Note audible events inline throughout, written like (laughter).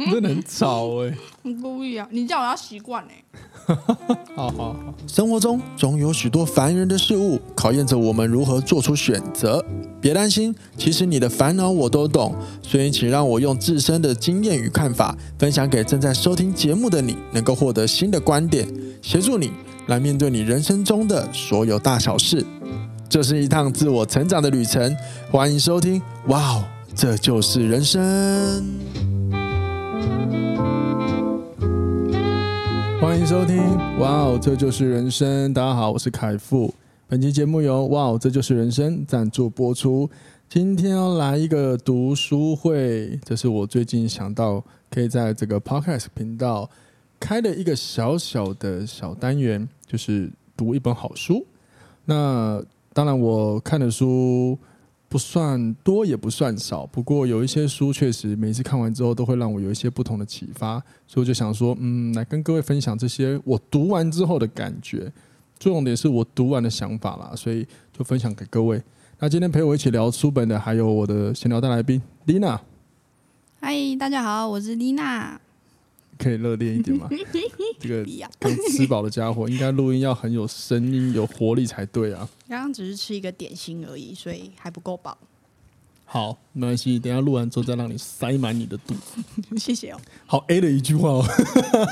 (laughs) 真的很吵哎、欸！你故意啊！你叫我要习惯 (laughs) 哎。好好好。生活中总有许多烦人的事物，考验着我们如何做出选择。别担心，其实你的烦恼我都懂。所以，请让我用自身的经验与看法，分享给正在收听节目的你，能够获得新的观点，协助你来面对你人生中的所有大小事。这是一趟自我成长的旅程。欢迎收听，哇哦，这就是人生。欢迎收听，哇哦，这就是人生。大家好，我是凯富。本期节目由哇哦，这就是人生赞助播出。今天要来一个读书会，这是我最近想到可以在这个 Podcast 频道开的一个小小的小单元，就是读一本好书。那当然，我看的书。不算多，也不算少。不过有一些书确实每次看完之后都会让我有一些不同的启发，所以我就想说，嗯，来跟各位分享这些我读完之后的感觉。重点是我读完的想法啦，所以就分享给各位。那今天陪我一起聊书本的还有我的闲聊大来宾丽娜。嗨，大家好，我是丽娜。可以热烈一点吗？(laughs) 这个刚吃饱的家伙，(laughs) 应该录音要很有声音、有活力才对啊。刚刚只是吃一个点心而已，所以还不够饱。好，没关系，等下录完之后再让你塞满你的肚子。(laughs) 谢谢哦。好 A 的一句话哦，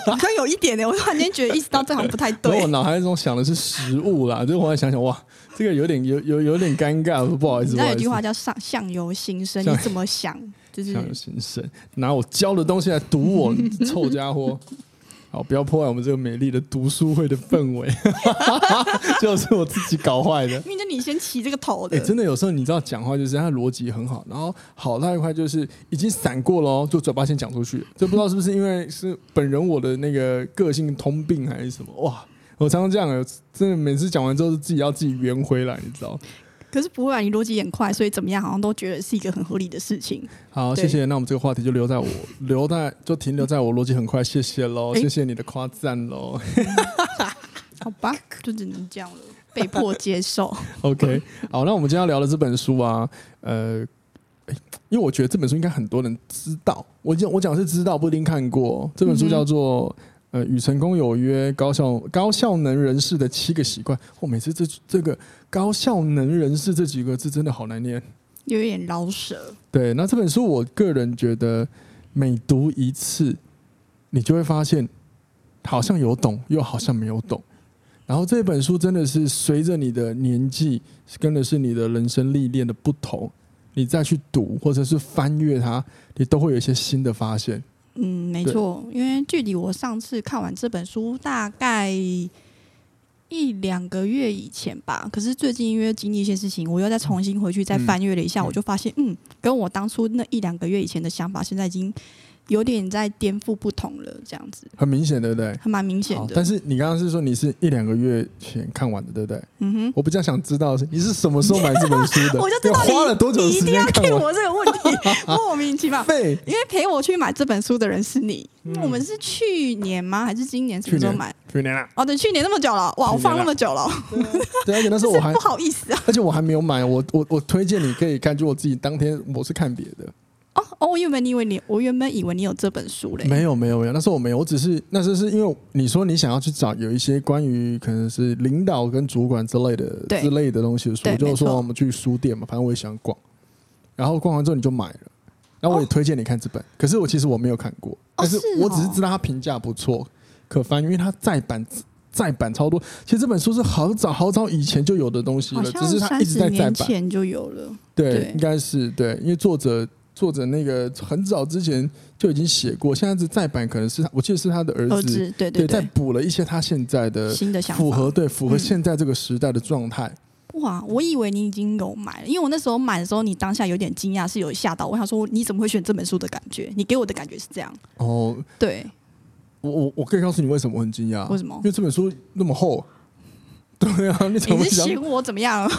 好像有一点呢。我突然间觉得意识到这好像不太对。我脑海中想的是食物啦，就后来想想，哇，这个有点有有有点尴尬，不好意思。那有句话叫相“相相由心生”，你怎么想？就是相由心生，拿我教的东西来堵我，(laughs) 臭家伙！好，不要破坏我们这个美丽的读书会的氛围，(laughs) 就是我自己搞坏的。明天你先起这个头的。哎、欸，真的有时候你知道讲话就是他逻辑很好，然后好那一块就是已经闪过了哦，就嘴巴先讲出去。这不知道是不是因为是本人我的那个个性通病还是什么？哇，我常常这样，真的每次讲完之后是自己要自己圆回来，你知道。可是不会啊，你逻辑很快，所以怎么样好像都觉得是一个很合理的事情。好，谢谢。那我们这个话题就留在我留在就停留在我逻辑很快，谢谢喽，谢谢你的夸赞喽。好吧，就只能这样了，被迫接受。(laughs) OK，好，那我们今天要聊的这本书啊，呃，因为我觉得这本书应该很多人知道，我讲我讲是知道，不一定看过。这本书叫做。呃，与成功有约，高效高效能人士的七个习惯。我、哦、每次这这个高效能人士这几个字真的好难念，有点老舌。对，那这本书我个人觉得，每读一次，你就会发现，好像有懂，又好像没有懂。然后这本书真的是随着你的年纪，跟的是你的人生历练的不同，你再去读或者是翻阅它，你都会有一些新的发现。嗯，没错，因为距离我上次看完这本书大概一两个月以前吧。可是最近因为经历一些事情，我又再重新回去再翻阅了一下，嗯、我就发现，嗯，跟我当初那一两个月以前的想法，现在已经。有点在颠覆不同了，这样子很明显，对不对？还蛮明显的。但是你刚刚是说你是一两个月前看完的，对不对？嗯哼。我比较想知道是你是什么时候买这本书的？(laughs) 我就知道你花了多久时间看完？你一定要问我这个问题，(laughs) 莫名其妙。(laughs) 对，因为陪我去买这本书的人是你。嗯、我们是去年吗？还是今年什么时候买？去年啊。哦，对，去年那么久了，哇，我放那么久了。对，而且那时候我还不好意思啊。而且我还没有买，我我我推荐你可以看，就我自己当天我是看别的。哦哦，我原本以为你，我原本以为你有这本书嘞。没有没有没有，那时候我没有，我只是那时候是因为你说你想要去找有一些关于可能是领导跟主管之类的之类的东西的书，就是说我们去书店嘛，反正我也想逛。然后逛完之后你就买了，然后我也推荐你看这本。哦、可是我其实我没有看过，但是我只是知道它评价不错，可翻，因为它再版再版超多。其实这本书是好早好早以前就有的东西了，只是它一直在再版。前就有了，对，对应该是对，因为作者。作者那个很早之前就已经写过，现在是再版，可能是他，我记得是他的儿子，对对对，再补了一些他现在的新的想法，符合对符合现在这个时代的状态。我以为你已经有买了，因为我那时候买的时候，你当下有点惊讶，是有吓到。我想说，你怎么会选这本书的感觉？你给我的感觉是这样。哦，对，我我我可以告诉你为什么我很惊讶？为什么？因为这本书那么厚。(laughs) 对啊，你怎么你是嫌我怎么样？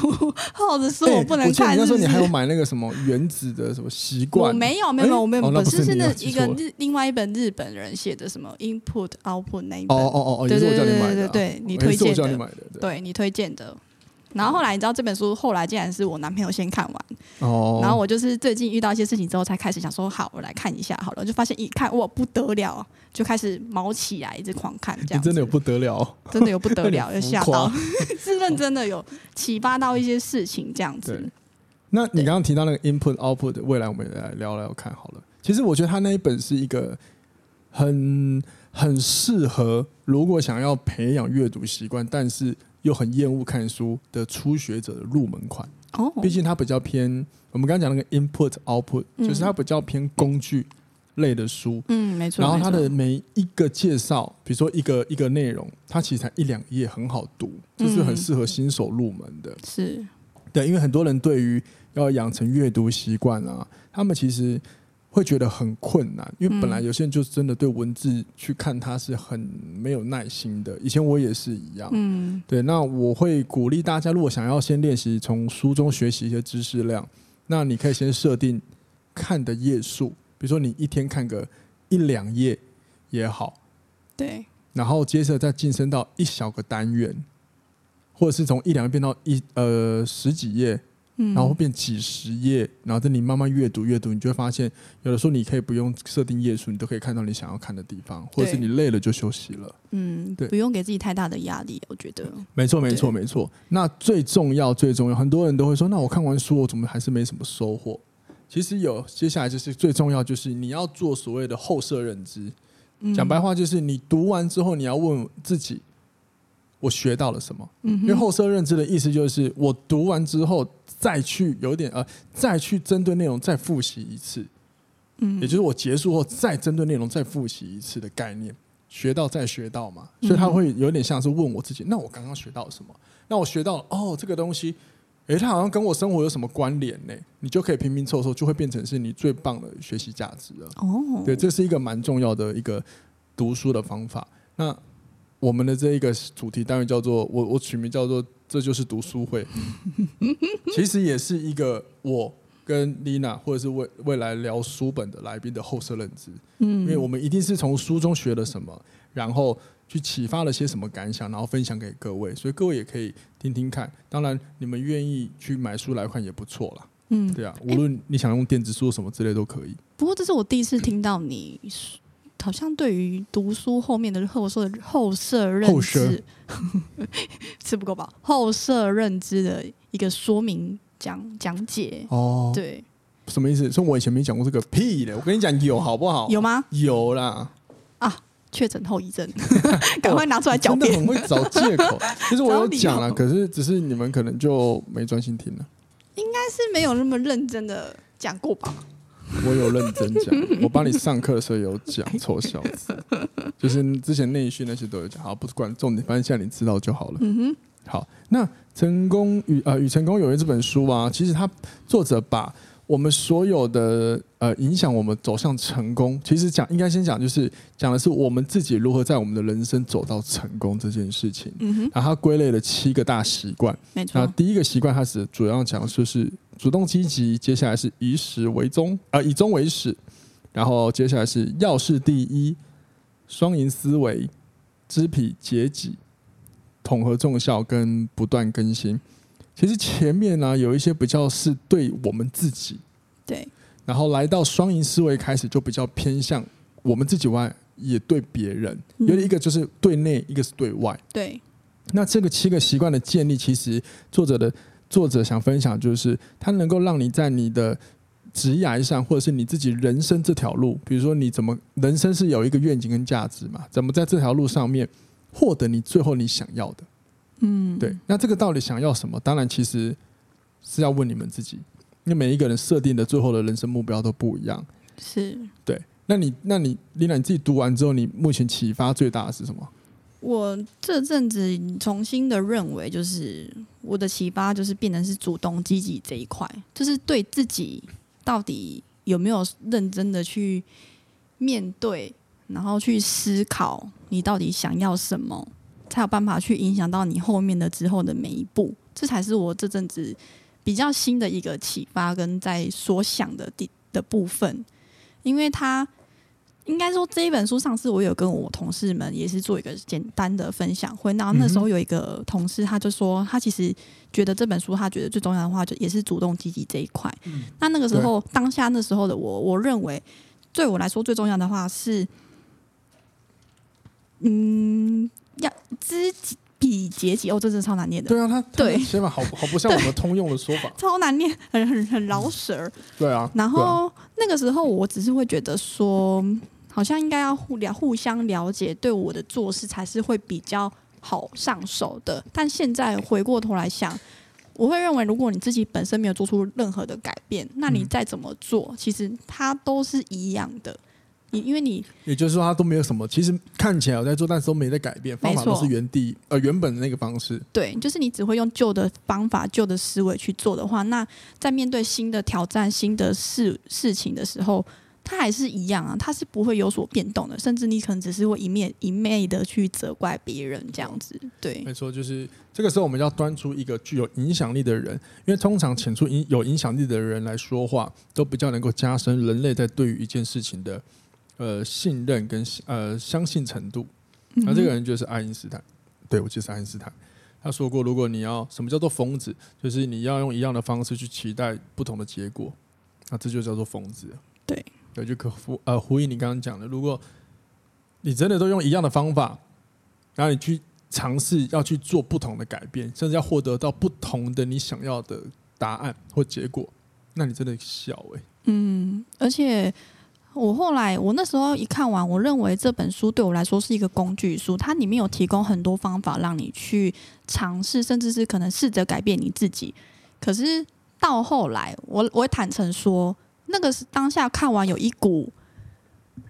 或者说我不能看是不是？那时候你还有买那个什么原子的什么习惯？我没有，没有，我没有。哦、是是那一个日另外一本日本人写的什么 Input Output 那一本？哦哦哦哦，也是我叫你买的、啊。对对对对，你推荐的。我叫你买的。对，对你推荐的。然后后来你知道这本书后来竟然是我男朋友先看完，哦，然后我就是最近遇到一些事情之后才开始想说，好，我来看一下好了，就发现一看哇不得了，就开始毛起来，一直狂看，这样 (laughs) 真的有不得了，真 (laughs) 的有不得了，又吓到，是认真的有启发到一些事情这样子。那你刚刚提到那个 input output 的未来，我们也来聊聊看好了。其实我觉得他那一本是一个很很适合，如果想要培养阅读习惯，但是又很厌恶看书的初学者的入门款。哦，毕竟它比较偏我们刚刚讲那个 input output，就是它比较偏工具类的书。嗯，没错。然后它的每一个介绍，比如说一个一个内容，它其实才一两页，很好读，就是很适合新手入门的。是，对，因为很多人对于要养成阅读习惯啊，他们其实。会觉得很困难，因为本来有些人就真的对文字去看它是很没有耐心的。以前我也是一样，嗯，对。那我会鼓励大家，如果想要先练习从书中学习一些知识量，那你可以先设定看的页数，比如说你一天看个一两页也好，对。然后接着再晋升到一小个单元，或者是从一两页变到一呃十几页。然后会变几十页，然后等你慢慢阅读阅读，你就会发现，有的时候你可以不用设定页数，你都可以看到你想要看的地方，或者是你累了就休息了。嗯，对，不用给自己太大的压力，我觉得。没错，没错，没错。那最重要，最重要，很多人都会说，那我看完书，我怎么还是没什么收获？其实有，接下来就是最重要，就是你要做所谓的后设认知。讲白话就是，你读完之后，你要问自己。我学到了什么？因为后设认知的意思就是，我读完之后再去有点呃，再去针对内容再复习一次，嗯，也就是我结束后再针对内容再复习一次的概念，学到再学到嘛，所以他会有点像是问我自己，那我刚刚学到了什么？那我学到了哦，这个东西，诶，它好像跟我生活有什么关联呢？你就可以拼拼凑凑，就会变成是你最棒的学习价值了。哦，对，这是一个蛮重要的一个读书的方法。那。我们的这一个主题单元叫做我我取名叫做这就是读书会，(laughs) 其实也是一个我跟丽娜或者是未未来聊书本的来宾的后设认知，嗯，因为我们一定是从书中学了什么，然后去启发了些什么感想，然后分享给各位，所以各位也可以听听看。当然，你们愿意去买书来看也不错啦，嗯，对啊，无论你想用电子书什么之类都可以。不过这是我第一次听到你。好像对于读书后面的后色后色认知 (laughs) 吃不够饱？后色认知的一个说明讲讲解哦，对，什么意思？说我以前没讲过这个屁的，我跟你讲有好不好？有吗？有啦啊！确诊后遗症，(laughs) 赶快拿出来讲。真的很会找借口。其 (laughs) 实我有讲了，可是只是你们可能就没专心听了。应该是没有那么认真的讲过吧。我有认真讲，我帮你上课的时候有讲，臭小子，就是之前内训那些都有讲。好，不管重点，反正现在你知道就好了。好，那成功与呃与成功有约这本书啊，其实他作者把我们所有的呃影响我们走向成功，其实讲应该先讲就是讲的是我们自己如何在我们的人生走到成功这件事情。嗯哼，然后它归类了七个大习惯，没错。那第一个习惯，它是主要讲的就是。主动积极，接下来是以始为终，啊、呃，以终为始，然后接下来是要事第一，双赢思维，知彼解己，统合众效跟不断更新。其实前面呢、啊、有一些比较是对我们自己，对，然后来到双赢思维开始就比较偏向我们自己外，也对别人，有点一个就是对内，一个是对外。对，那这个七个习惯的建立，其实作者的。作者想分享，就是它能够让你在你的职涯上，或者是你自己人生这条路，比如说你怎么人生是有一个愿景跟价值嘛？怎么在这条路上面获得你最后你想要的？嗯，对。那这个到底想要什么？当然，其实是要问你们自己，因为每一个人设定的最后的人生目标都不一样。是，对。那你，那你，丽娜，你自己读完之后，你目前启发最大的是什么？我这阵子重新的认为，就是我的启发就是变成是主动积极这一块，就是对自己到底有没有认真的去面对，然后去思考你到底想要什么，才有办法去影响到你后面的之后的每一步。这才是我这阵子比较新的一个启发跟在所想的的部分，因为他。应该说这一本书上次我有跟我同事们也是做一个简单的分享会，然后那时候有一个同事他就说，他其实觉得这本书他觉得最重要的话就也是主动积极这一块。嗯、那那个时候当下那时候的我，我认为对我来说最重要的话是，嗯，要知己。比劫己哦，这真的超难念的。对啊，他对，好好不像我们通用的说法，(laughs) 超难念，很很很饶舌。对啊，然后、啊、那个时候我只是会觉得说，好像应该要互了互相了解，对我的做事才是会比较好上手的。但现在回过头来想，我会认为，如果你自己本身没有做出任何的改变，那你再怎么做，嗯、其实它都是一样的。你因为你，也就是说，他都没有什么，其实看起来有在做，但是都没在改变，方法都是原地呃原本的那个方式。对，就是你只会用旧的方法、旧的思维去做的话，那在面对新的挑战、新的事事情的时候，它还是一样啊，它是不会有所变动的，甚至你可能只是会一面一昧的去责怪别人这样子。对，没错，就是这个时候我们要端出一个具有影响力的人，因为通常请出影有影响力的人来说话，都比较能够加深人类在对于一件事情的。呃，信任跟呃相信程度，那这个人就是爱因斯坦，对，我就是爱因斯坦。他说过，如果你要什么叫做疯子，就是你要用一样的方式去期待不同的结果，那这就叫做疯子。对，对，就可呼呃呼应你刚刚讲的，如果你真的都用一样的方法，然后你去尝试要去做不同的改变，甚至要获得到不同的你想要的答案或结果，那你真的小哎、欸。嗯，而且。我后来，我那时候一看完，我认为这本书对我来说是一个工具书，它里面有提供很多方法让你去尝试，甚至是可能试着改变你自己。可是到后来，我我会坦诚说，那个是当下看完有一股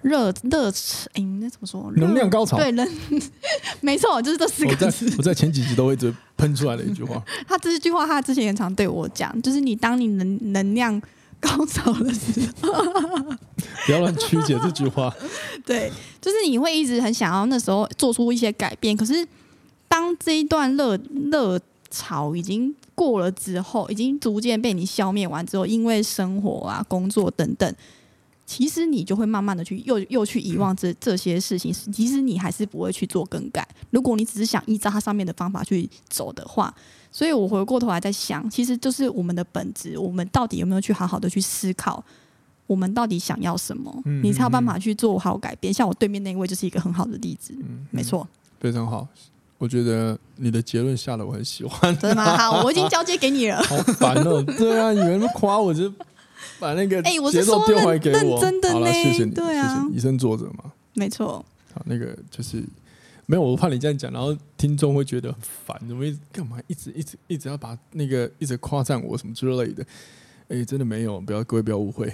热热，哎，那怎么说？能量高潮。对，人 (laughs) 没错，就是这四个字。我在，我在前几集都会一直喷出来的一句话。(laughs) 他这句话，他之前也常对我讲，就是你当你能能量。高潮的时候，(laughs) 不要乱曲解这句话。(laughs) 对，就是你会一直很想要那时候做出一些改变，可是当这一段热热潮已经过了之后，已经逐渐被你消灭完之后，因为生活啊、工作等等，其实你就会慢慢的去又又去遗忘这这些事情。其实你还是不会去做更改。如果你只是想依照它上面的方法去走的话。所以我回过头来在想，其实就是我们的本质，我们到底有没有去好好的去思考，我们到底想要什么？嗯、你才有办法去做好改变。像我对面那一位就是一个很好的例子，嗯、没错，非常好。我觉得你的结论下的我很喜欢，真的吗？好，我已经交接给你了。(laughs) 好烦哦！对啊，有人夸我就把那个节奏丢回给我，真的呢，谢谢你，对啊，以身作则嘛，没错。好，那个就是。没有，我怕你这样讲，然后听众会觉得很烦，怎么干嘛一直一直一直要把那个一直夸赞我什么之类的？哎，真的没有，不要各位不要误会。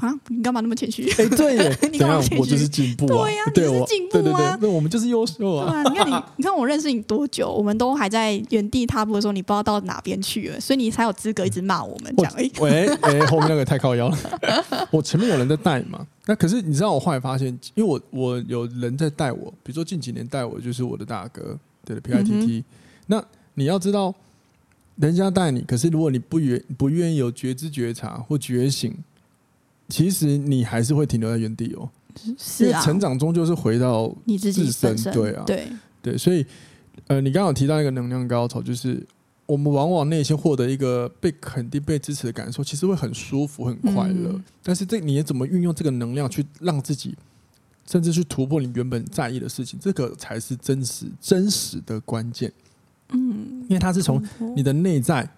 啊，你干嘛那么谦虚？哎，对耶，(laughs) 你干嘛谦虚？我就是进步啊，对呀，你是进步啊，那我们就是优秀啊。对啊，你看你，你看我认识你多久，我们都还在原地踏步的时候，你不知道到哪边去了，所以你才有资格一直骂我们这样。喂，哎，后面那个太靠腰了，(laughs) 我前面有人在带嘛。那可是你知道，我后来发现，因为我我有人在带我，比如说近几年带我就是我的大哥，对的 PITT。那你要知道，人家带你，可是如果你不愿不愿意有觉知觉察或觉醒，其实你还是会停留在原地哦。是啊，成长终究是回到你自己身，对啊，对对，所以呃，你刚刚有提到一个能量高潮，就是。我们往往内心获得一个被肯定、被支持的感受，其实会很舒服、很快乐。嗯、但是这你也怎么运用这个能量去让自己，甚至去突破你原本在意的事情，这个才是真实、真实的关键。嗯，因为它是从你的内在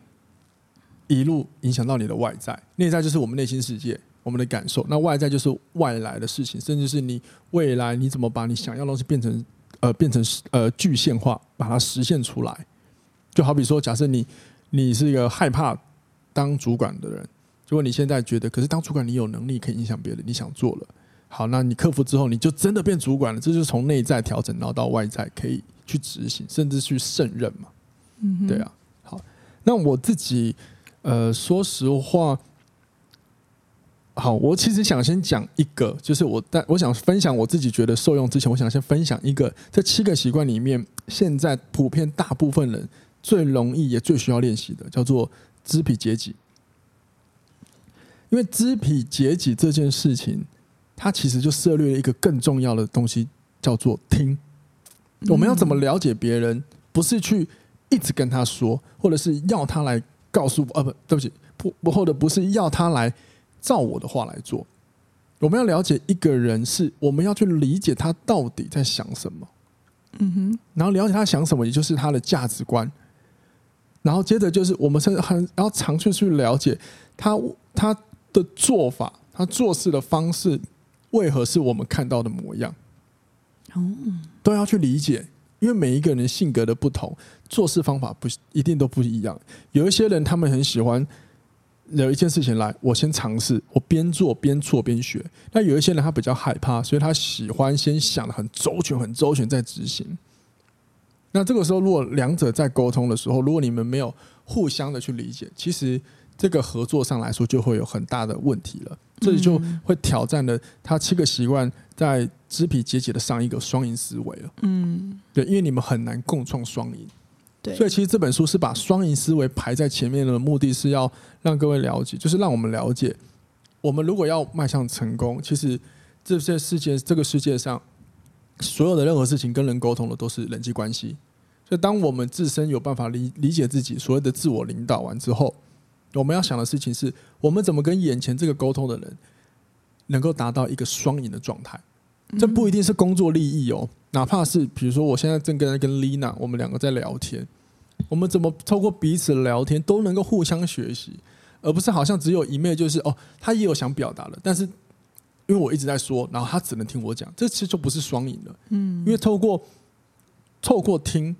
一路影响到你的外在。内在就是我们内心世界、我们的感受；那外在就是外来的事情，甚至是你未来你怎么把你想要的东西变成呃变成呃具现化，把它实现出来。就好比说，假设你你是一个害怕当主管的人，如果你现在觉得，可是当主管你有能力可以影响别人，你想做了，好，那你克服之后，你就真的变主管了。这就是从内在调整，然后到外在可以去执行，甚至去胜任嘛。嗯，对啊。好，那我自己呃，说实话，好，我其实想先讲一个，就是我但我想分享我自己觉得受用之前，我想先分享一个，这七个习惯里面，现在普遍大部分人。最容易也最需要练习的叫做知彼解己，因为知彼解己这件事情，它其实就涉猎了一个更重要的东西，叫做听。我们要怎么了解别人？不是去一直跟他说，或者是要他来告诉我，呃，不，对不起，不不，或者不是要他来照我的话来做。我们要了解一个人，是我们要去理解他到底在想什么。嗯哼，然后了解他想什么，也就是他的价值观。然后接着就是我们是很要常去去了解他他的做法，他做事的方式为何是我们看到的模样。哦，都要去理解，因为每一个人性格的不同，做事方法不一定都不一样。有一些人他们很喜欢有一件事情来，我先尝试，我边做边错边学。那有一些人他比较害怕，所以他喜欢先想得很周全、很周全再执行。那这个时候，如果两者在沟通的时候，如果你们没有互相的去理解，其实这个合作上来说就会有很大的问题了。这里就会挑战了他七个习惯在知彼解解的上一个双赢思维了。嗯，对，因为你们很难共创双赢。对，所以其实这本书是把双赢思维排在前面的目的是要让各位了解，就是让我们了解，我们如果要迈向成功，其实这些世界这个世界上。所有的任何事情跟人沟通的都是人际关系，所以当我们自身有办法理理解自己，所谓的自我领导完之后，我们要想的事情是我们怎么跟眼前这个沟通的人能够达到一个双赢的状态。这不一定是工作利益哦，哪怕是比如说我现在正跟跟 Lina，我们两个在聊天，我们怎么透过彼此聊天都能够互相学习，而不是好像只有一面就是哦，他也有想表达的，但是。因为我一直在说，然后他只能听我讲，这其实就不是双赢了。嗯，因为透过透过听，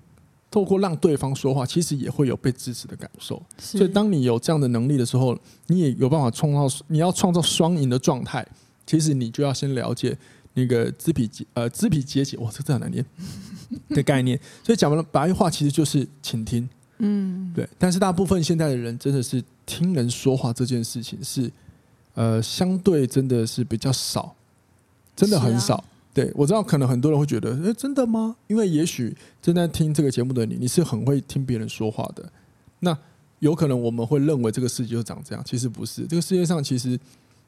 透过让对方说话，其实也会有被支持的感受。所以，当你有这样的能力的时候，你也有办法创造。你要创造双赢的状态，其实你就要先了解那个知彼解呃知彼解解，哇，这这很难念 (laughs) 的概念。所以讲完了白话，其实就是倾听。嗯，对。但是大部分现在的人真的是听人说话这件事情是。呃，相对真的是比较少，真的很少。啊、对，我知道，可能很多人会觉得，诶，真的吗？因为也许正在听这个节目的你，你是很会听别人说话的。那有可能我们会认为这个世界就长这样，其实不是。这个世界上其实，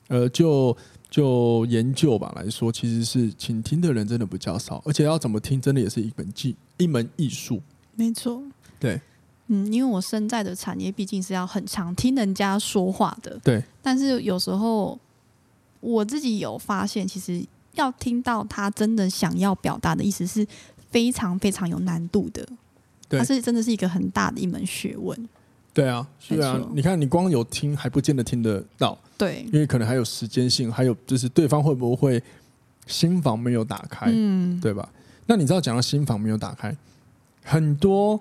呃，就就研究吧来说，其实是倾听的人真的比较少，而且要怎么听，真的也是一门技一门艺术。没错，对。嗯，因为我身在的产业毕竟是要很常听人家说话的，对。但是有时候我自己有发现，其实要听到他真的想要表达的意思是非常非常有难度的，对。它是真的是一个很大的一门学问。对啊，是啊。你看，你光有听还不见得听得到，对。因为可能还有时间性，还有就是对方会不会心房没有打开，嗯，对吧？那你知道讲到心房没有打开，很多。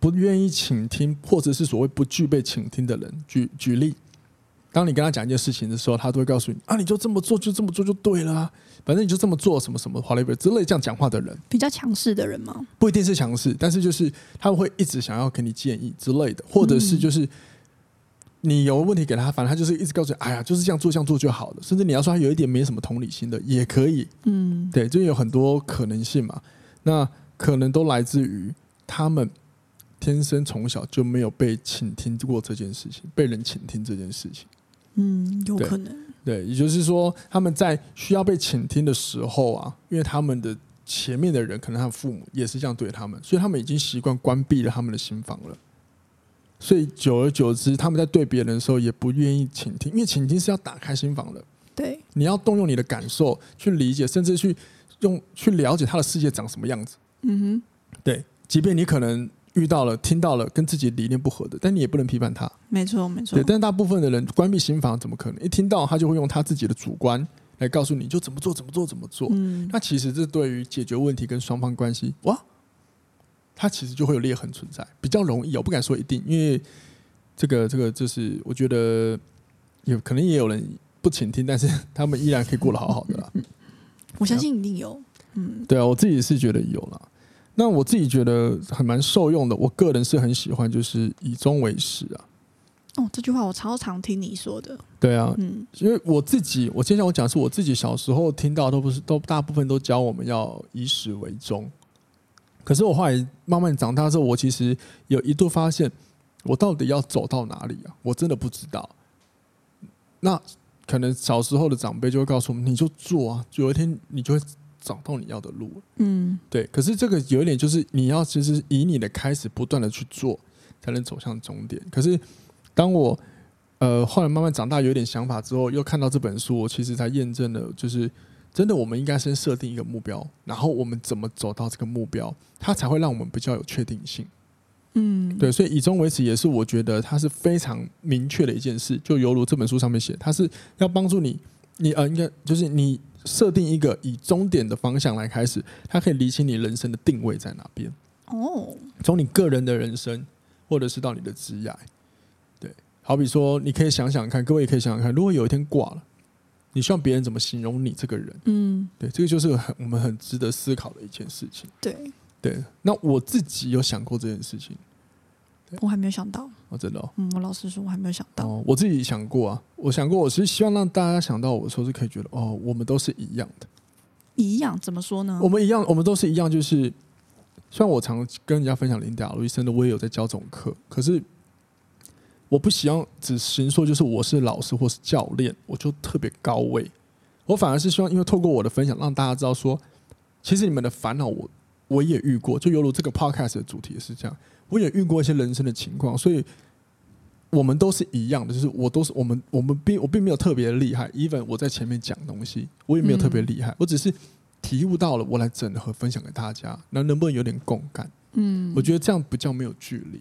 不愿意倾听，或者是所谓不具备倾听的人，举举例，当你跟他讲一件事情的时候，他都会告诉你啊，你就这么做，就这么做就对了啊，反正你就这么做，什么什么华丽贝之类这样讲话的人，比较强势的人吗？不一定是强势，但是就是他会一直想要给你建议之类的，或者是就是你有问题给他，反正他就是一直告诉你，哎呀，就是这样做，这样做就好了。甚至你要说他有一点没什么同理心的，也可以，嗯，对，就有很多可能性嘛。那可能都来自于他们。天生从小就没有被倾听过这件事情，被人倾听这件事情，嗯，有可能，对，也就是说，他们在需要被倾听的时候啊，因为他们的前面的人可能他的父母也是这样对他们，所以他们已经习惯关闭了他们的心房了，所以久而久之，他们在对别人的时候也不愿意倾听，因为倾听是要打开心房的，对，你要动用你的感受去理解，甚至去用去了解他的世界长什么样子，嗯哼，对，即便你可能。遇到了、听到了跟自己理念不合的，但你也不能批判他。没错，没错。对，但大部分的人关闭心房，怎么可能？一听到他就会用他自己的主观来告诉你，就怎么做、怎么做、怎么做。嗯，那其实这对于解决问题跟双方关系，哇，他其实就会有裂痕存在，比较容易。我不敢说一定，因为这个、这个，就是我觉得有可能也有人不倾听，但是他们依然可以过得好好的啦。(laughs) 我相信一定有。嗯，对啊，我自己是觉得有啦。那我自己觉得还蛮受用的，我个人是很喜欢，就是以终为始啊。哦，这句话我超常听你说的。对啊，嗯，因为我自己，我接下来我讲的是我自己小时候听到，都不是都大部分都教我们要以始为终。可是我后来慢慢长大之后，我其实有一度发现，我到底要走到哪里啊？我真的不知道。那可能小时候的长辈就会告诉我们，你就做啊，有一天你就会找到你要的路。嗯，对。可是这个有一点就是，你要其实以你的开始不断的去做，才能走向终点。可是当我呃后来慢慢长大，有点想法之后，又看到这本书，我其实才验证了，就是真的，我们应该先设定一个目标，然后我们怎么走到这个目标，它才会让我们比较有确定性。嗯，对，所以以终为始也是我觉得它是非常明确的一件事，就犹如这本书上面写，它是要帮助你，你呃，应该就是你设定一个以终点的方向来开始，它可以理清你人生的定位在哪边。哦，从你个人的人生，或者是到你的职业，对，好比说，你可以想想看，各位也可以想想看，如果有一天挂了，你希望别人怎么形容你这个人？嗯，对，这个就是很我们很值得思考的一件事情。对。对，那我自己有想过这件事情，我还没有想到。哦，真的哦，嗯，我老实说，我还没有想到。哦，我自己想过啊，我想过，我其实希望让大家想到我的时候是可以觉得，哦，我们都是一样的。一样怎么说呢？我们一样，我们都是一样，就是虽然我常跟人家分享林达路医生的，我也有在教这种课，可是我不希望只行说就是我是老师或是教练，我就特别高位。我反而是希望，因为透过我的分享，让大家知道说，其实你们的烦恼我。我也遇过，就犹如这个 podcast 的主题也是这样。我也遇过一些人生的情况，所以我们都是一样的，就是我都是我们我们并我并没有特别厉害，even 我在前面讲东西，我也没有特别厉害，我只是体悟到了，我来整合分享给大家，那能不能有点共感？嗯，我觉得这样比较没有距离。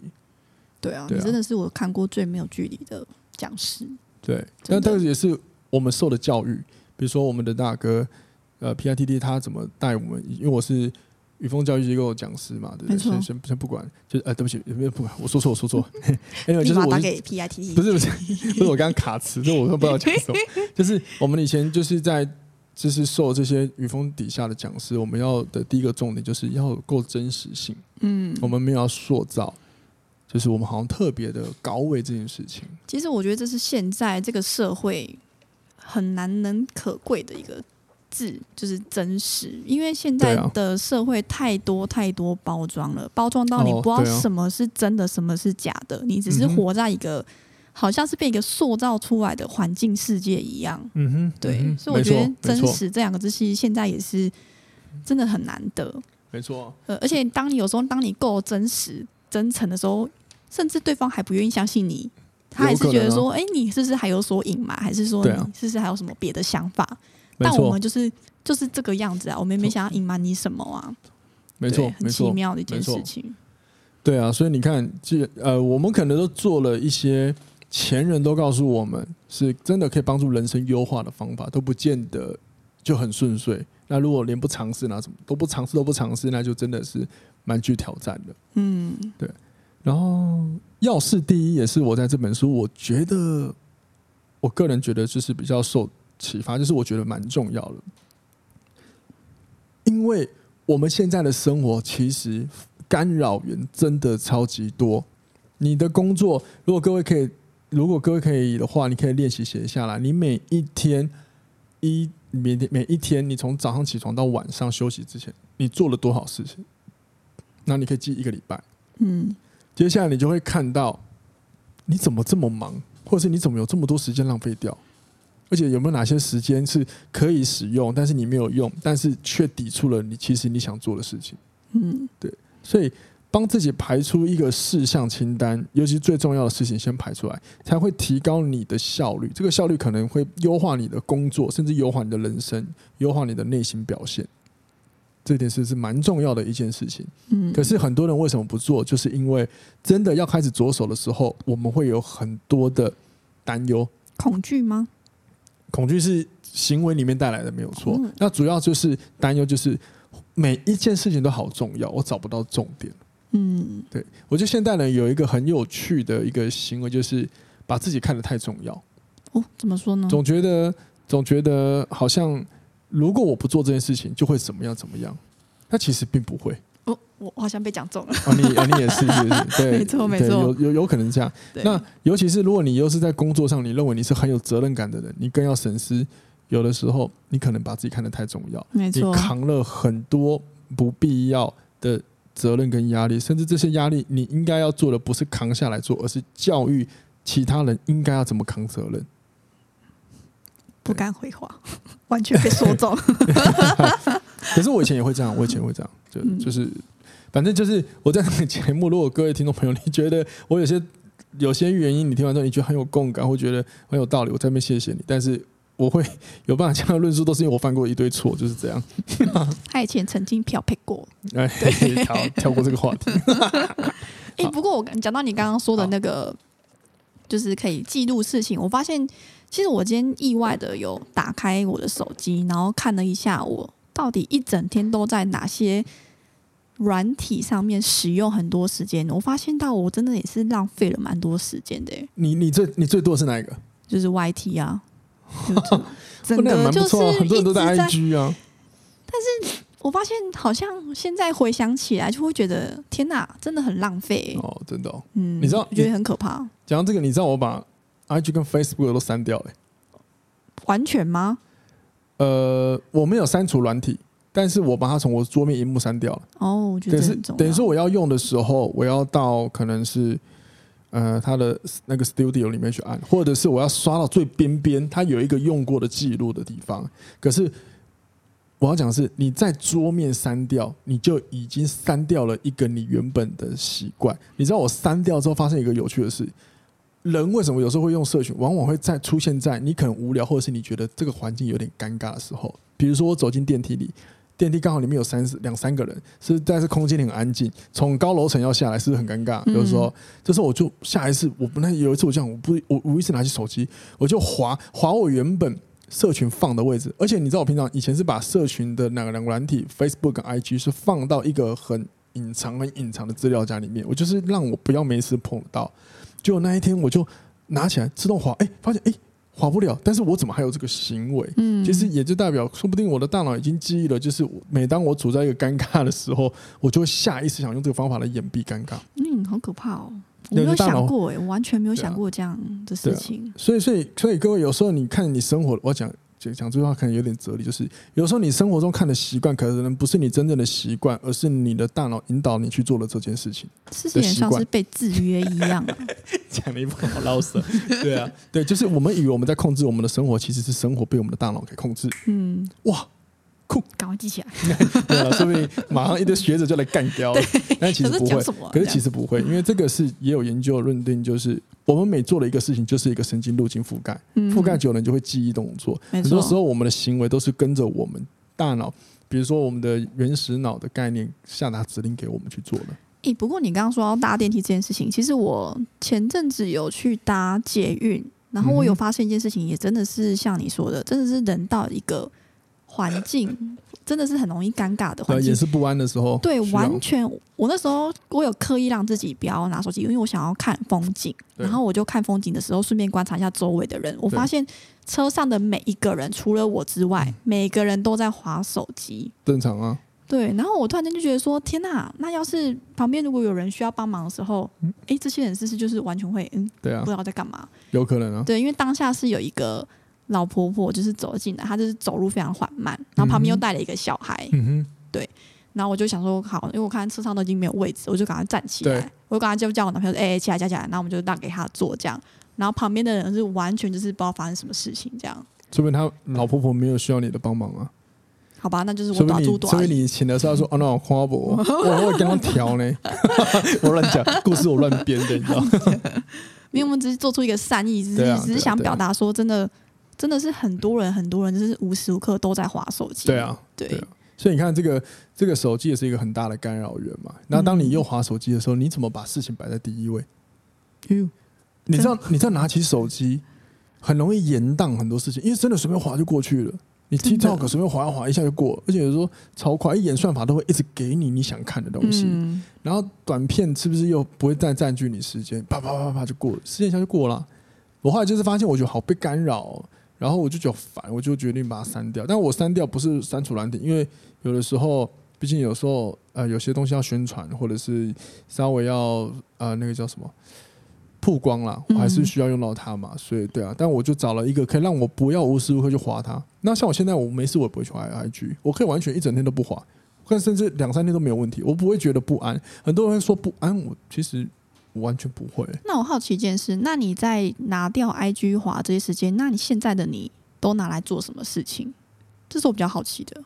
对啊，对啊，你真的是我看过最没有距离的讲师。对，但但是也是我们受的教育，比如说我们的大哥呃 PITT 他怎么带我们，因为我是。宇峰教育机构讲师嘛，对不对？先先先不管，就是呃，对不起，有没有不管？我说错，我说错。(laughs) 因为就是我打给 PITT，不是不是不是我刚刚卡词，就我都不知道讲什么。(laughs) 就是我们以前就是在就是受这些宇峰底下的讲师，我们要的第一个重点就是要够真实性。嗯，我们没有要塑造，就是我们好像特别的高位这件事情。其实我觉得这是现在这个社会很难能可贵的一个。字就是真实，因为现在的社会太多太多包装了，包装到你不知道什么是真的，什么是假的，你只是活在一个好像是被一个塑造出来的环境世界一样。嗯哼，对，所以我觉得真实这两个字其实现在也是真的很难得。没错，呃，而且当你有时候当你够真实、真诚的时候，甚至对方还不愿意相信你，他还是觉得说：“哎，你是不是还有所隐瞒？还是说你是不是还有什么别的想法？”但我们就是就是这个样子啊，我们也没想要隐瞒你什么啊，没错，很奇妙的一件事情。对啊，所以你看，这呃，我们可能都做了一些前人都告诉我们是真的可以帮助人生优化的方法，都不见得就很顺遂。那如果连不尝试，那什么都不尝试都不尝试，那就真的是蛮具挑战的。嗯，对。然后要事第一也是我在这本书，我觉得我个人觉得就是比较受。启发就是我觉得蛮重要的，因为我们现在的生活其实干扰源真的超级多。你的工作，如果各位可以，如果各位可以的话，你可以练习写下来。你每一天一每天每一天，你从早上起床到晚上休息之前，你做了多少事情？那你可以记一个礼拜。嗯，接下来你就会看到你怎么这么忙，或者是你怎么有这么多时间浪费掉。而且有没有哪些时间是可以使用，但是你没有用，但是却抵触了你其实你想做的事情？嗯，对。所以帮自己排出一个事项清单，尤其最重要的事情先排出来，才会提高你的效率。这个效率可能会优化你的工作，甚至优化你的人生，优化你的内心表现。这点是是蛮重要的一件事情。嗯。可是很多人为什么不做？就是因为真的要开始着手的时候，我们会有很多的担忧、恐惧吗？恐惧是行为里面带来的，没有错。那主要就是担忧，就是每一件事情都好重要，我找不到重点。嗯，对。我觉得现代人有一个很有趣的一个行为，就是把自己看得太重要。哦，怎么说呢？总觉得总觉得好像如果我不做这件事情，就会怎么样怎么样。那其实并不会。哦，我好像被讲中了。哦，你啊，你也是，是，是，(laughs) 对，没错，没错，有有有可能这样。那尤其是如果你又是在工作上，你认为你是很有责任感的人，你更要审视。有的时候，你可能把自己看得太重要，没错，你扛了很多不必要的责任跟压力，甚至这些压力，你应该要做的不是扛下来做，而是教育其他人应该要怎么扛责任。不敢回话，完全被说中。(laughs) (laughs) 可是我以前也会这样，我以前会这样，就、嗯、就是，反正就是我在那个节目，如果各位听众朋友，你觉得我有些有些原因，你听完之后你觉得很有共感，或觉得很有道理，我在那边谢谢你。但是我会有办法这样论述，都是因为我犯过一堆错，就是这样。他以前曾经漂配过，哎，跳跳过这个话题。(laughs) 哎、欸，不过我讲到你刚刚说的那个，就是可以记录事情，我发现。其实我今天意外的有打开我的手机，然后看了一下我到底一整天都在哪些软体上面使用很多时间。我发现到我真的也是浪费了蛮多时间的。你你最你最多是哪一个？就是 YT 啊，(laughs) 真的蛮不错，很多人都在 IG 啊。但是我发现好像现在回想起来，就会觉得天哪，真的很浪费哦，真的、哦。嗯，你知道，我觉得很可怕。讲到这个，你知道我把。IG 跟 Facebook 都删掉了，完全吗？呃，我没有删除软体，但是我把它从我桌面荧幕删掉了。哦，我觉得是等于说我要用的时候，我要到可能是呃它的那个 Studio 里面去按，或者是我要刷到最边边，它有一个用过的记录的地方。可是我要讲的是，你在桌面删掉，你就已经删掉了一个你原本的习惯。你知道我删掉之后发生一个有趣的事。人为什么有时候会用社群？往往会在出现在你可能无聊，或者是你觉得这个环境有点尴尬的时候。比如说我走进电梯里，电梯刚好里面有三两三个人，是但是空间里很安静。从高楼层要下来，是不是很尴尬？比如说，这时候我就下一次，我不那有一次我这样，我不我无意识拿起手机，我就划划我原本社群放的位置。而且你知道我平常以前是把社群的那个两个软体 Facebook 跟 IG 是放到一个很隐藏、很隐藏的资料夹里面，我就是让我不要没事碰到。结果那一天，我就拿起来自动划，哎、欸，发现哎、欸，滑不了。但是我怎么还有这个行为？嗯，其实也就代表，说不定我的大脑已经记忆了，就是每当我处在一个尴尬的时候，我就会下意识想用这个方法来掩蔽尴尬。嗯，好可怕哦！我没有想过、欸，哎，我完全没有想过这样的事情。啊啊、所以，所以，所以，各位有时候你看你生活，我讲。讲这句话可能有点哲理，就是有时候你生活中看的习惯，可能不是你真正的习惯，而是你的大脑引导你去做了这件事情。是有点像是被制约一样、啊。(laughs) 讲了一副好老舍。对啊，对，就是我们以为我们在控制我们的生活，其实是生活被我们的大脑给控制。嗯，哇，酷，赶快记起来。(laughs) 对啊，说不定马上一堆学者就来干掉了。但其实不会，可是其实不会，因为这个是也有研究认定，就是。我们每做的一个事情，就是一个神经路径覆盖，覆盖久了，你就会记忆动作。很多时候，我们的行为都是跟着我们大脑，比如说我们的原始脑的概念下达指令给我们去做的。诶，不过你刚刚说要搭电梯这件事情，其实我前阵子有去搭捷运，然后我有发现一件事情，也真的是像你说的，真的是人到一个环境。(laughs) 真的是很容易尴尬的环境，也是不安的时候。对，完全。我那时候我有刻意让自己不要拿手机，因为我想要看风景。然后我就看风景的时候，顺便观察一下周围的人。我发现车上的每一个人，除了我之外，每个人都在划手机。正常啊。对，然后我突然间就觉得说：天哪！那要是旁边如果有人需要帮忙的时候，哎，这些人是不是就是完全会嗯，对啊，不知道在干嘛？有可能啊。对，因为当下是有一个。老婆婆就是走进来，她就是走路非常缓慢，然后旁边又带了一个小孩，嗯哼，对，然后我就想说好，因为我看车上都已经没有位置，我就赶快站起来，我就赶快就叫我男朋友说，哎、欸，起来，起来，起来，然后我们就让给他坐这样，然后旁边的人是完全就是不知道发生什么事情这样，说明他老婆婆没有需要你的帮忙啊？好吧，那就是我打住短，所以你请的时候说哦，那我夸我，(laughs) 我会跟他调呢，(laughs) 我乱讲故事，我乱编的，你知道吗？(laughs) 因为我们只是做出一个善意，只是、啊、只是想表达说真的。真的是很多人，很多人就是无时无刻都在划手机。对啊，对，对啊，所以你看，这个这个手机也是一个很大的干扰源嘛。那当你又划手机的时候，你怎么把事情摆在第一位？嗯，你知道，你知道拿起手机很容易延宕很多事情，因为真的随便划就过去了。你 TikTok 随便划一划一下就过，而且有时候超快，一眼算法都会一直给你你想看的东西。嗯、然后短片是不是又不会再占据你时间？啪啪啪啪就过了，时间一下就过了。我后来就是发现，我觉得好被干扰。然后我就觉得烦，我就决定把它删掉。但我删掉不是删除软体，因为有的时候，毕竟有时候呃有些东西要宣传，或者是稍微要呃那个叫什么曝光啦，我还是需要用到它嘛。所以对啊，但我就找了一个可以让我不要无时无刻去划它。那像我现在我没事我也不会去划 IG，我可以完全一整天都不划，或者甚至两三天都没有问题，我不会觉得不安。很多人说不安，我其实。完全不会。那我好奇一件事，那你在拿掉 IG 滑这些时间，那你现在的你都拿来做什么事情？这是我比较好奇的。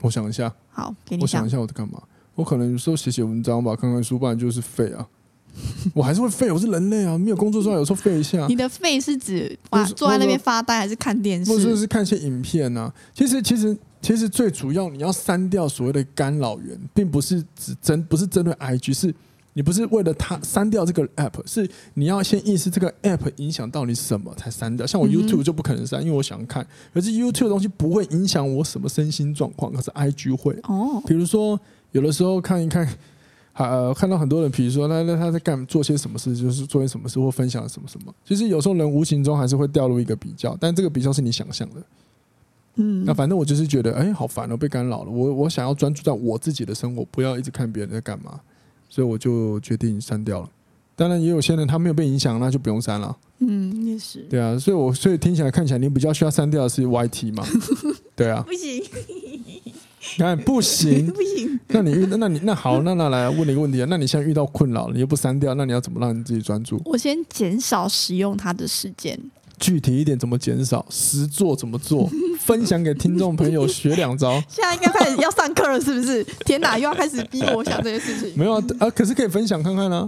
我想一下，好，给你我想一下我在干嘛？我可能有时候写写文章吧，看看书，不然就是废啊。(laughs) 我还是会废，我是人类啊，没有工作状态，有时候废一下。你的废是指发坐在那边发呆，还是看电视？或者是看一些影片啊？其实，其实，其实最主要，你要删掉所谓的干扰源，并不是只针，不是针对 IG，是你不是为了他删掉这个 app，是你要先意识这个 app 影响到你什么才删掉。像我 YouTube 就不可能删，因为我想看。可是 YouTube 的东西不会影响我什么身心状况，可是 IG 会。哦，比如说有的时候看一看。呃，看到很多人，比如说，那那他在干做些什么事，就是做些什么事或分享什么什么。其实有时候人无形中还是会掉入一个比较，但这个比较是你想象的。嗯，那反正我就是觉得，哎，好烦哦，被干扰了。我我想要专注在我自己的生活，不要一直看别人在干嘛，所以我就决定删掉了。当然，也有些人他没有被影响，那就不用删了。嗯，也是。对啊，所以我所以听起来看起来，你比较需要删掉的是 YT 嘛？(laughs) 对啊。不行。你看不行，(laughs) 不行。那你遇那你那好，那那来问你一个问题啊？那你现在遇到困扰，你又不删掉，那你要怎么让你自己专注？我先减少使用它的时间。具体一点，怎么减少？实做怎么做？(laughs) 分享给听众朋友学两招。现在应该开始要上课了，是不是？天哪，(laughs) 又要开始逼我想这些事情。没有啊，啊，可是可以分享看看啊。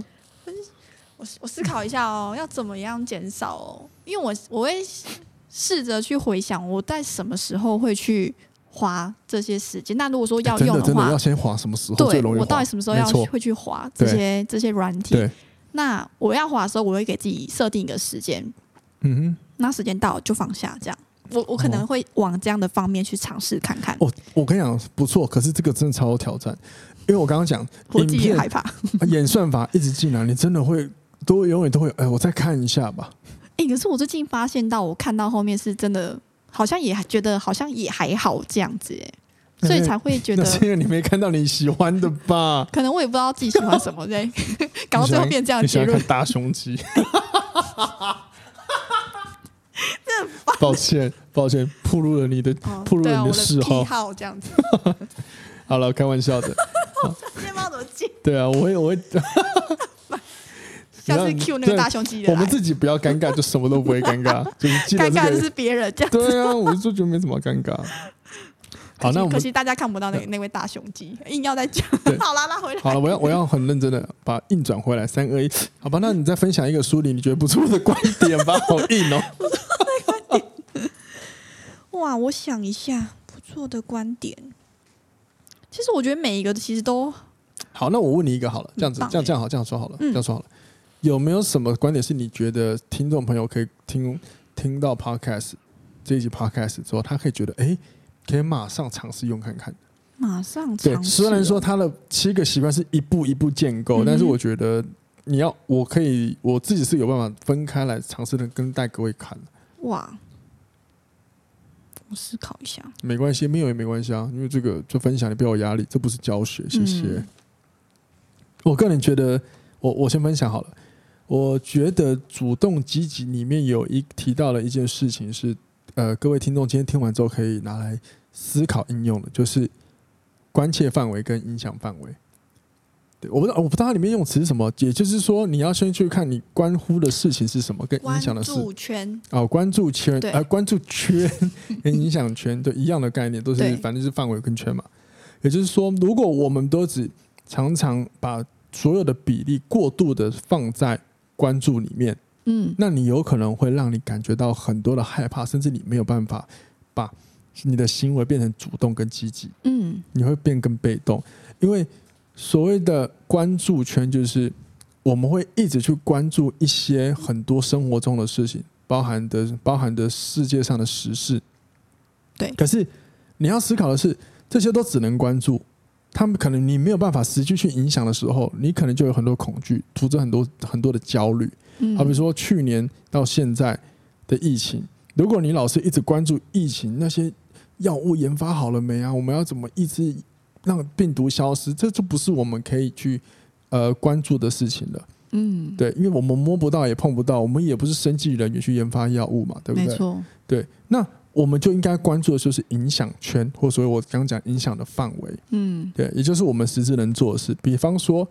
我我思考一下哦，要怎么样减少哦？因为我我会试着去回想，我在什么时候会去。花这些时间，那如果说要用的话，欸、真的真的要先花什么时候？对，我到底什么时候要会去花这些这些软体？那我要滑的时候，我会给自己设定一个时间。嗯哼，那时间到就放下，这样。我我可能会往这样的方面去尝试看看。哦，我跟你讲不错，可是这个真的超有挑战，因为我刚刚讲，我自己也害怕。演算法一直进来，你真的会都永远都会。哎，我再看一下吧。哎、欸，可是我最近发现到，我看到后面是真的。好像也觉得好像也还好这样子哎，所以才会觉得。那是因为你没看到你喜欢的吧？可能我也不知道自己喜欢什么，对，(laughs) 搞到最后变这样结论。大胸肌？(laughs) 抱歉，抱歉，暴露了你的，暴露了你的嗜好，好这样子。(laughs) 好了，开玩笑的。(laughs) 怎么进？对啊，我会，我会。(laughs) 下次 Q 那个大胸肌的，我们自己不要尴尬，就什么都不会尴尬。就是尴尬的是别人这样。对啊，我就觉得没什么尴尬。好，那我们可惜大家看不到那那位大胸肌，硬要再讲。好了，拉回来。好了，我要我要很认真的把硬转回来。三二一，好吧，那你再分享一个书里你觉得不错的观点吧。好硬哦。哇，我想一下，不错的观点。其实我觉得每一个其实都好。那我问你一个好了，这样子，这样这样好，这样说好了，这样说好了。有没有什么观点是你觉得听众朋友可以听听到 podcast 这一集 podcast 之后，他可以觉得哎，可以马上尝试用看看。马上尝试。对，虽然说他的七个习惯是一步一步建构，嗯、但是我觉得你要，我可以我自己是有办法分开来尝试的，跟带各位看。哇，我思考一下。没关系，没有也没关系啊，因为这个就分享，你不要有压力，这不是教学。谢谢。嗯、我个人觉得，我我先分享好了。我觉得主动积极里面有一提到了一件事情是，呃，各位听众今天听完之后可以拿来思考应用的，就是关切范围跟影响范围。对，我不知道，我不知道它里面用词是什么，也就是说你要先去看你关乎的事情是什么，跟影响的事。关注圈。哦，关注圈，对，呃，关注圈跟影响圈，对，一样的概念，都是反正是范围跟圈嘛。也就是说，如果我们都只常常把所有的比例过度的放在关注里面，嗯，那你有可能会让你感觉到很多的害怕，甚至你没有办法把你的行为变成主动跟积极，嗯，你会变更被动，因为所谓的关注圈就是我们会一直去关注一些很多生活中的事情，包含的包含的世界上的时事，对，可是你要思考的是，这些都只能关注。他们可能你没有办法实际去影响的时候，你可能就有很多恐惧，突着很多很多的焦虑。好比说去年到现在的疫情，如果你老是一直关注疫情，那些药物研发好了没啊？我们要怎么一直让病毒消失？这就不是我们可以去呃关注的事情了。嗯，对，因为我们摸不到也碰不到，我们也不是生技人员去研发药物嘛，对不对？没错。对，那。我们就应该关注的就是影响圈，或所谓我刚讲影响的范围，嗯，对，也就是我们实质能做的事。比方说，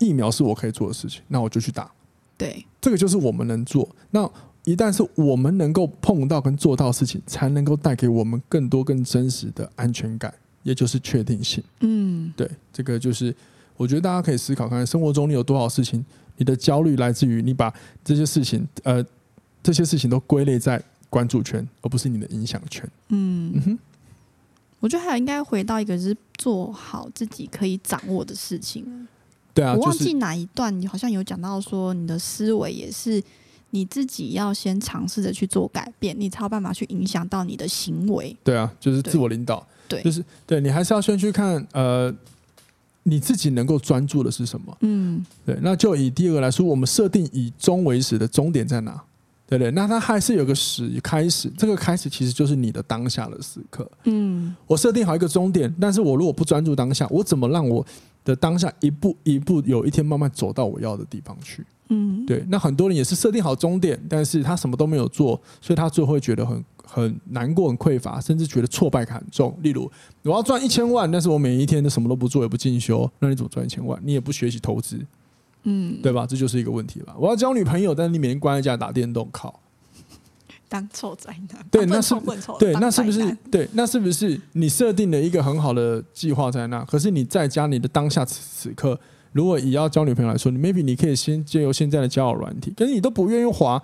疫苗是我可以做的事情，那我就去打。对，这个就是我们能做。那一旦是我们能够碰到跟做到的事情，才能够带给我们更多更真实的安全感，也就是确定性。嗯，对，这个就是我觉得大家可以思考看看，生活中你有多少事情，你的焦虑来自于你把这些事情，呃，这些事情都归类在关注圈，而不是你的影响圈。嗯，嗯哼，我觉得还有应该回到一个，是做好自己可以掌握的事情。对啊，我忘记哪一段，你好像有讲到说，你的思维也是你自己要先尝试着去做改变，你才有办法去影响到你的行为。对啊，就是自我领导。对，就是对你还是要先去看，呃，你自己能够专注的是什么？嗯，对。那就以第二个来说，我们设定以终为始的终点在哪？对不对？那它还是有个始开始，这个开始其实就是你的当下的时刻。嗯，我设定好一个终点，但是我如果不专注当下，我怎么让我的当下一步一步有一天慢慢走到我要的地方去？嗯，对。那很多人也是设定好终点，但是他什么都没有做，所以他最后会觉得很很难过、很匮乏，甚至觉得挫败感很重。例如，我要赚一千万，但是我每一天都什么都不做，也不进修，那你怎么赚一千万？你也不学习投资。嗯，对吧？这就是一个问题吧。我要交女朋友，但是你每天关在家打电动，靠，当臭宅男。对，那是对，那是不是对？那是不是你设定了一个很好的计划在那？可是你在家，你的当下此此刻，如果以要交女朋友来说，你 maybe 你可以先借由现在的交友软体，可是你都不愿意滑，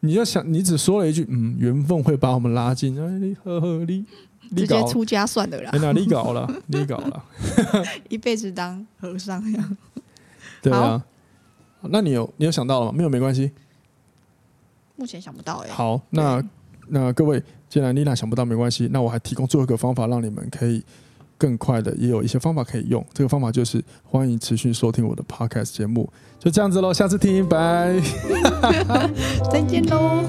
你就想，你只说了一句，嗯，缘分会把我们拉近，哎，你呵呵，你你直接出家算了啦。哎，那你搞了，你搞了，(laughs) 一辈子当和尚呀。(laughs) 对啊，那你有你有想到了吗？没有，没关系。目前想不到哎。好，那那各位，既然丽娜想不到没关系，那我还提供最后一个方法，让你们可以更快的也有一些方法可以用。这个方法就是欢迎持续收听我的 podcast 节目。就这样子喽下次听拜。(laughs) 再见喽